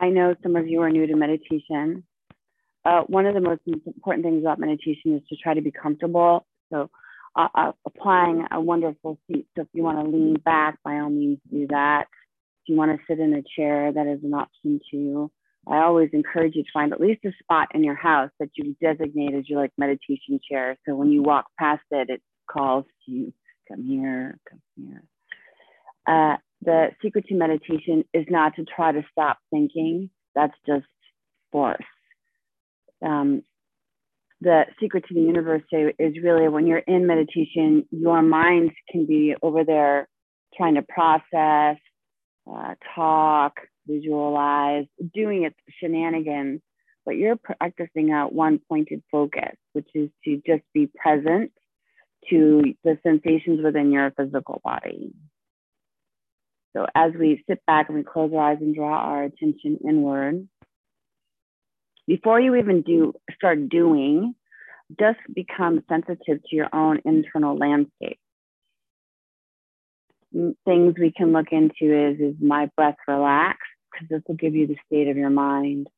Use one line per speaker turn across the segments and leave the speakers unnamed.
I know some of you are new to meditation. Uh, one of the most important things about meditation is to try to be comfortable. So, uh, uh, applying a wonderful seat. So, if you want to lean back, by all means, do that. If you want to sit in a chair, that is an option too. I always encourage you to find at least a spot in your house that you designate as your like meditation chair. So when you walk past it, it calls to you, come here, come here. Uh, the secret to meditation is not to try to stop thinking. That's just force. Um, the secret to the universe is really when you're in meditation, your mind can be over there trying to process, uh, talk, visualize, doing its shenanigans, but you're practicing a one pointed focus, which is to just be present to the sensations within your physical body. So as we sit back and we close our eyes and draw our attention inward, before you even do start doing, just become sensitive to your own internal landscape. Things we can look into is is my breath relaxed because this will give you the state of your mind.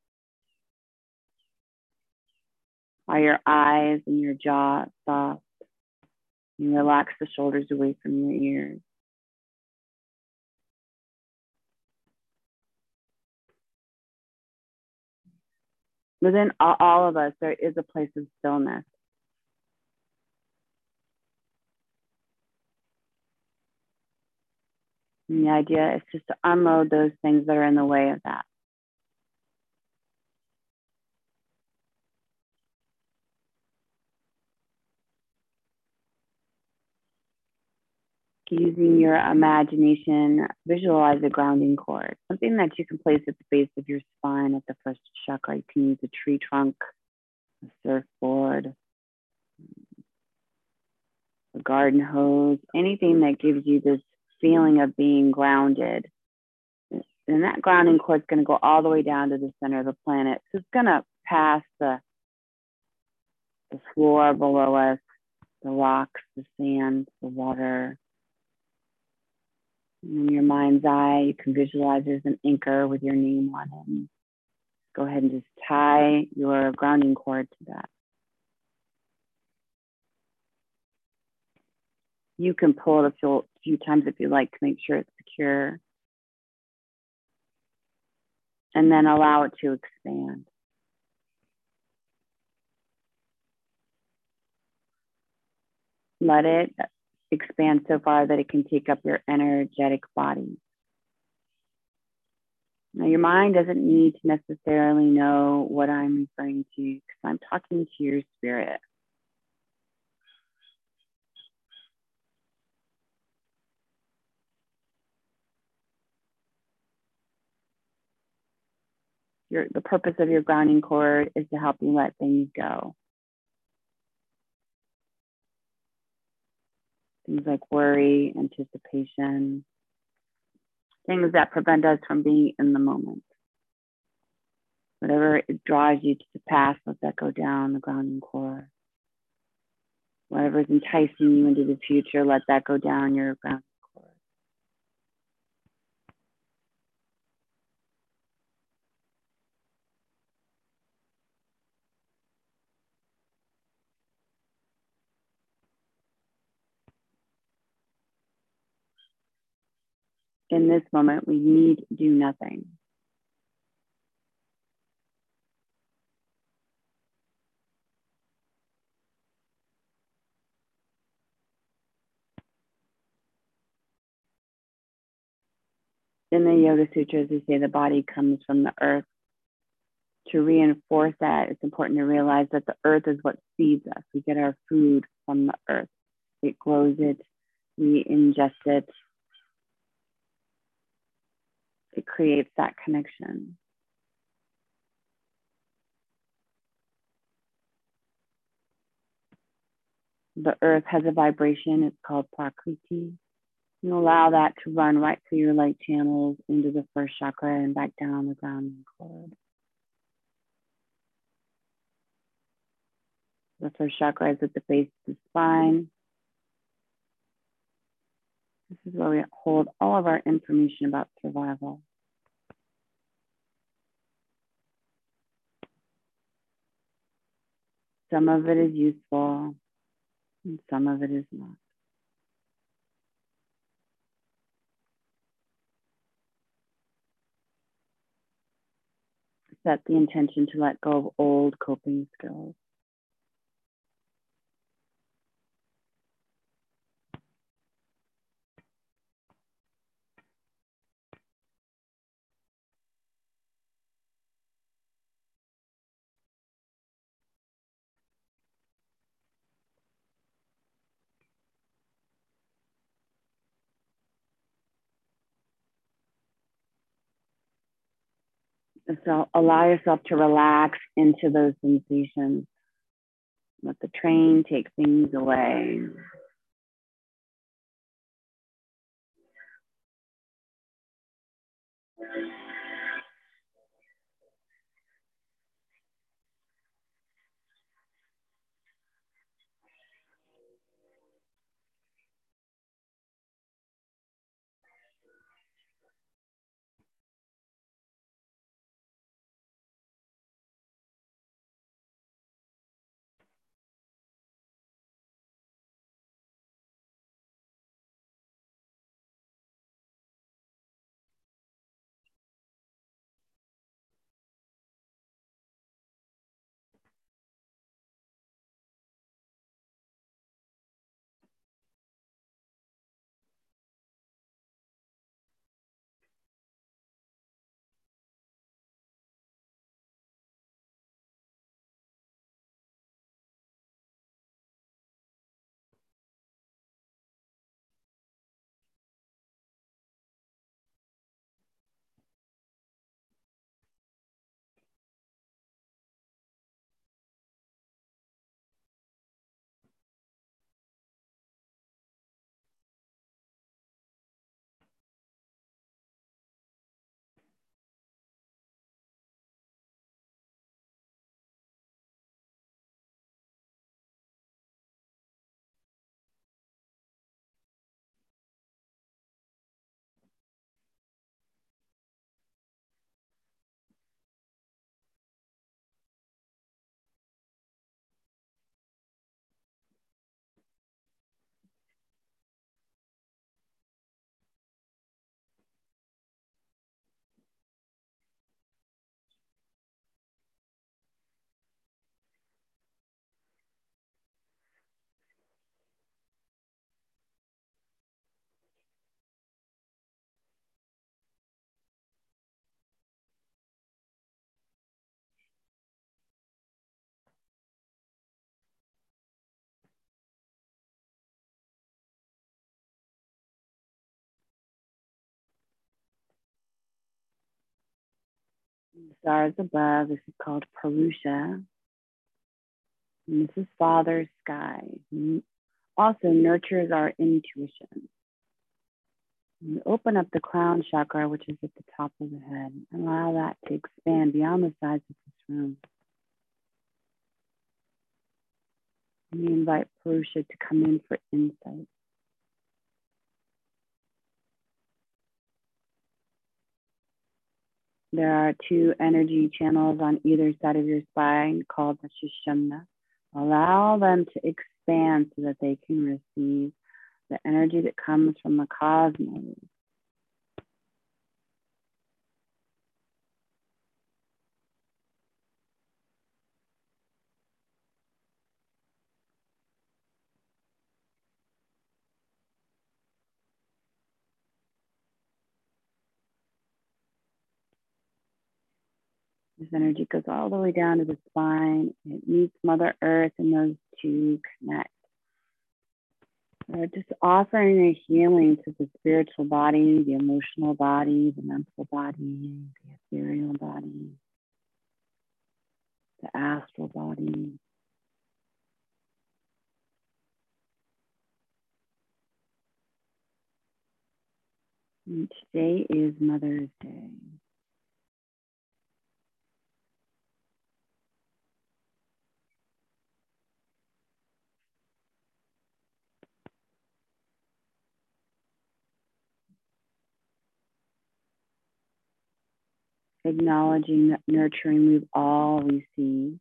Are your eyes and your jaw soft? You relax the shoulders away from your ears. Within all of us, there is a place of stillness. And the idea is just to unload those things that are in the way of that. Using your imagination, visualize a grounding cord, something that you can place at the base of your spine at the first chakra. You can use a tree trunk, a surfboard, a garden hose, anything that gives you this feeling of being grounded. And that grounding cord is going to go all the way down to the center of the planet. So it's going to pass the, the floor below us, the rocks, the sand, the water, in your mind's eye, you can visualize there's an anchor with your name on it. Go ahead and just tie your grounding cord to that. You can pull it a few times if you like to make sure it's secure. And then allow it to expand. Let it expand so far that it can take up your energetic body. Now, your mind doesn't need to necessarily know what I'm referring to because I'm talking to your spirit. Your, the purpose of your grounding cord is to help you let things go. Things like worry, anticipation, things that prevent us from being in the moment. Whatever draws you to the past, let that go down the grounding cord. Whatever is enticing you into the future, let that go down your grounding in this moment, we need do nothing. In the Yoga Sutras, we say the body comes from the earth. To reinforce that, it's important to realize that the earth is what feeds us. We get our food from the earth. It grows it, we ingest it, it creates that connection. The earth has a vibration, it's called Prakriti. You allow that to run right through your light channels into the first chakra and back down the grounding cord. The first chakra is at the base of the spine. This is where we hold all of our information about survival. Some of it is useful and some of it is not. Set the intention to let go of old coping skills. So allow yourself to relax into those sensations. Let the train take things away. The stars above, this is called Purusha. And this is Father Sky. Mm-hmm. Also nurtures our intuition. And open up the crown chakra, which is at the top of the head. And allow that to expand beyond the sides of this room. We invite Purusha to come in for insight. There are two energy channels on either side of your spine called the Sushumna. Allow them to expand so that they can receive the energy that comes from the cosmos. Energy goes all the way down to the spine. It meets Mother Earth, and those two connect. We're just offering a healing to the spiritual body, the emotional body, the mental body, the ethereal body, the astral body. Today is Mother's Day. Acknowledging that nurturing we've all received.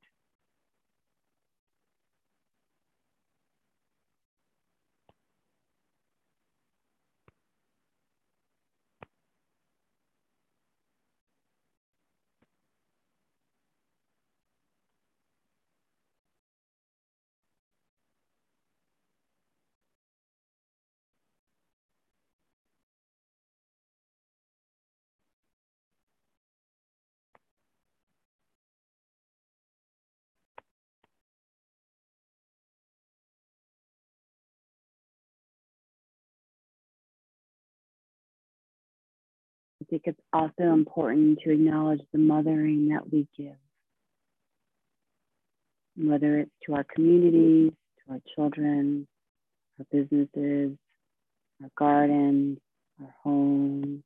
Think it's also important to acknowledge the mothering that we give, whether it's to our communities, to our children, our businesses, our gardens, our homes.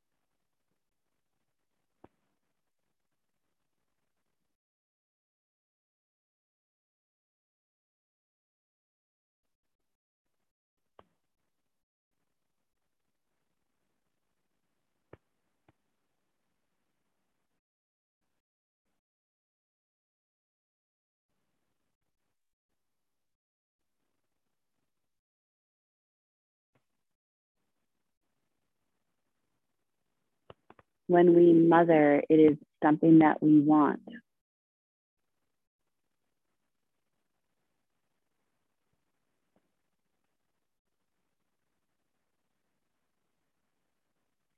When we mother, it is something that we want.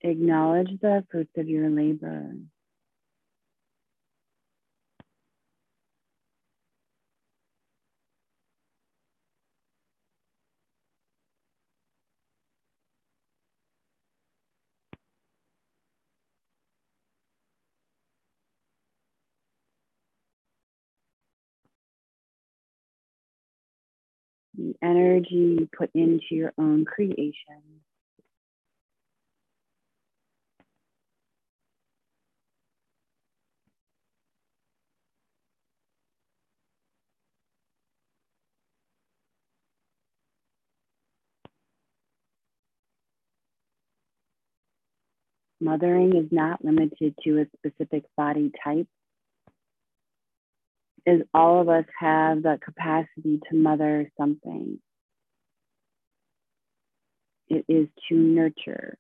Acknowledge the fruits of your labor. Energy you put into your own creation. Mothering is not limited to a specific body type is all of us have the capacity to mother something. It is to nurture.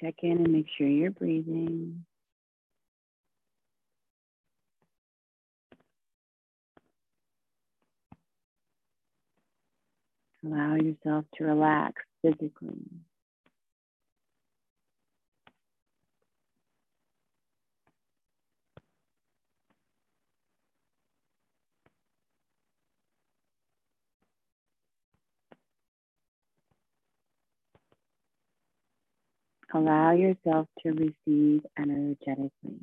Check in and make sure you're breathing. Allow yourself to relax physically. Allow yourself to receive energetically.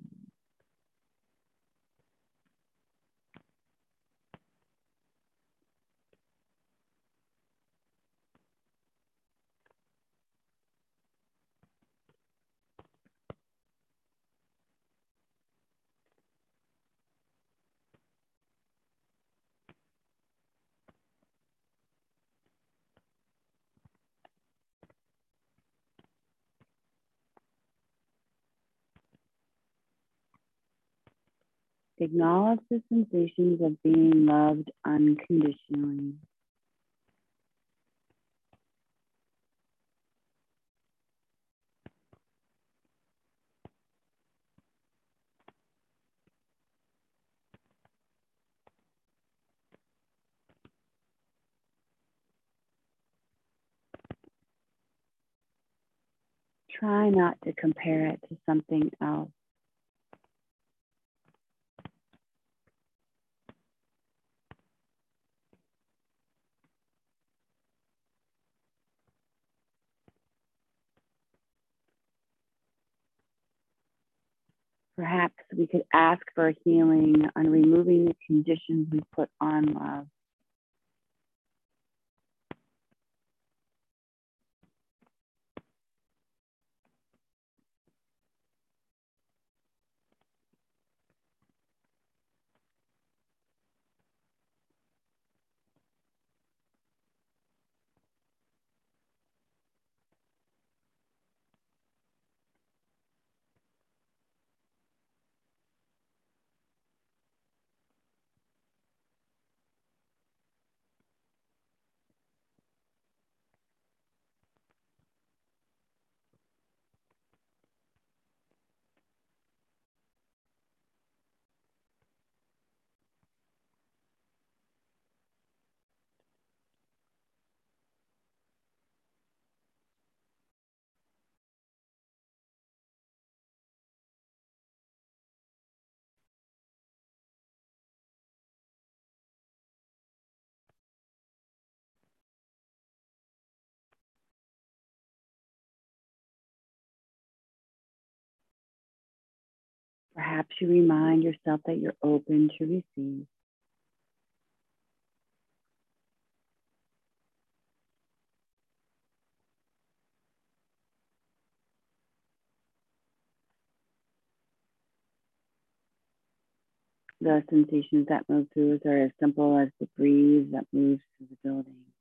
Acknowledge the sensations of being loved unconditionally. Try not to compare it to something else. Perhaps we could ask for healing on removing the conditions we put on love. Perhaps you remind yourself that you're open to receive. The sensations that move through us are as simple as the breeze that moves through the building.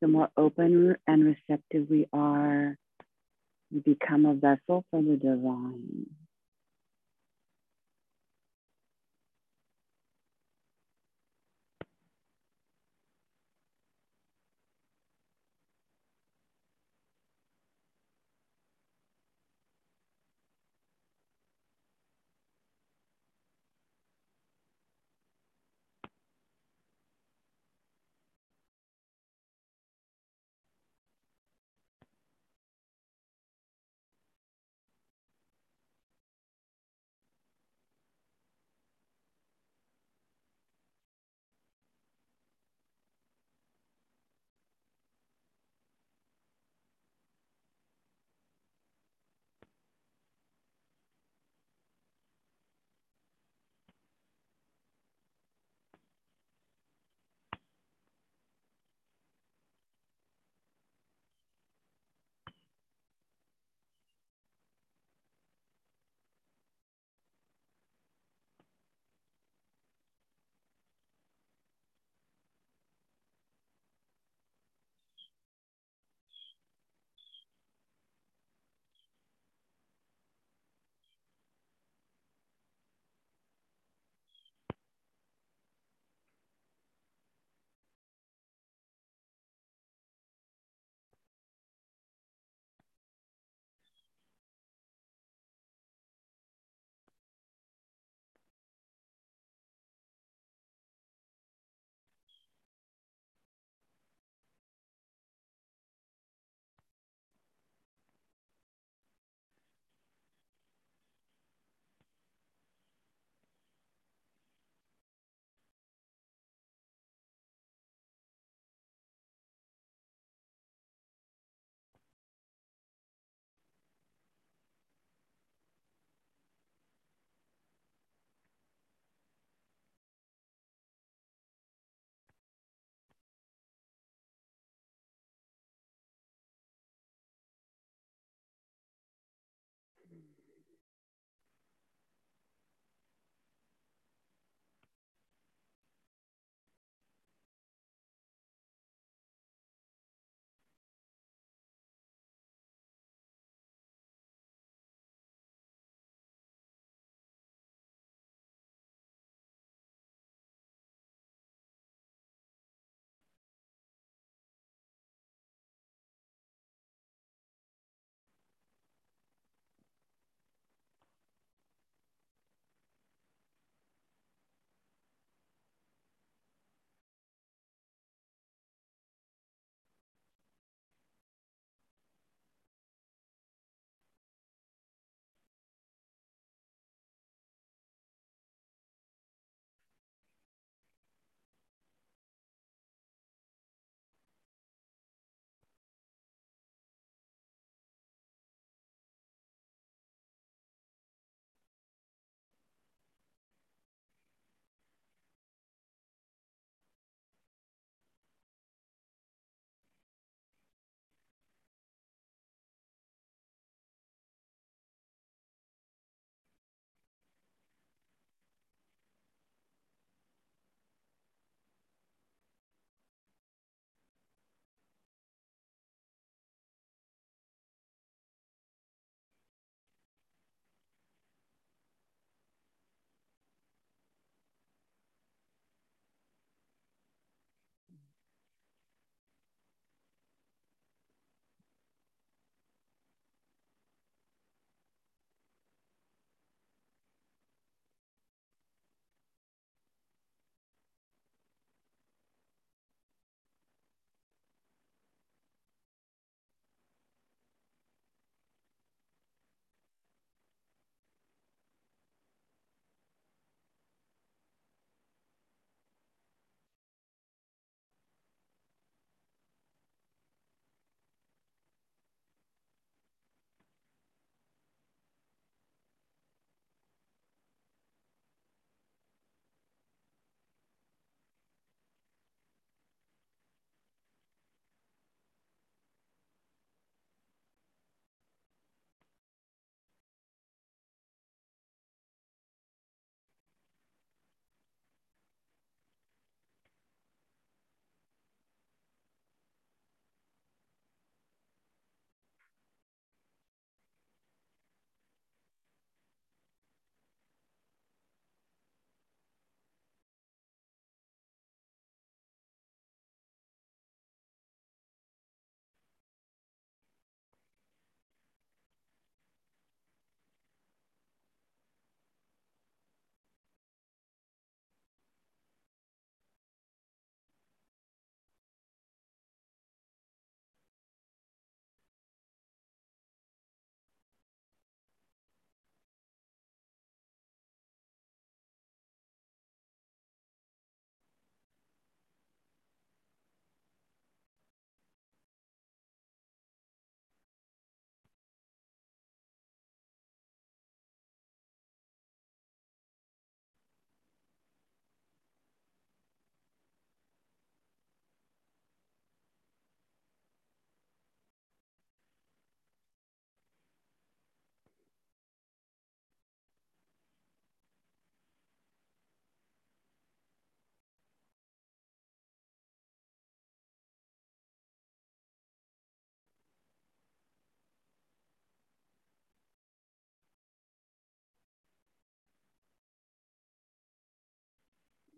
The more open and receptive we are, we become a vessel for the divine.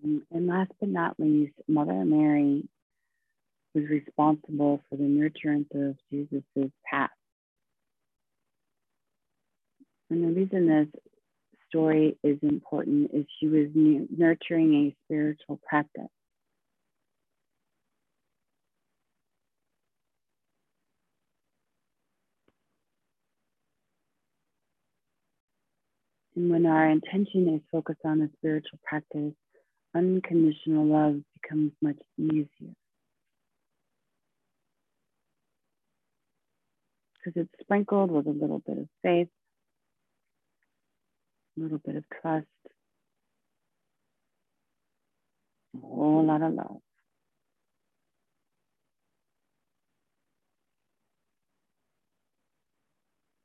Um, and last but not least, Mother Mary was responsible for the nurturance of Jesus' path. And the reason this story is important is she was nurturing a spiritual practice. And when our intention is focused on a spiritual practice, unconditional love becomes much easier. Because it's sprinkled with a little bit of faith, a little bit of trust, a whole lot of love.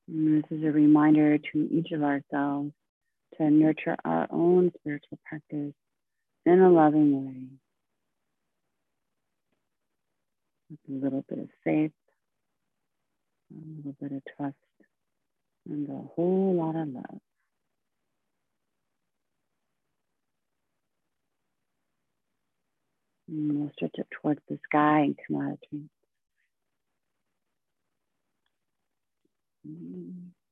And this is a reminder to each of ourselves to nurture our own spiritual practice in a loving way. With a little bit of faith, a little bit of trust, and a whole lot of love. And we'll stretch up towards the sky and come out of trance. Mm-hmm.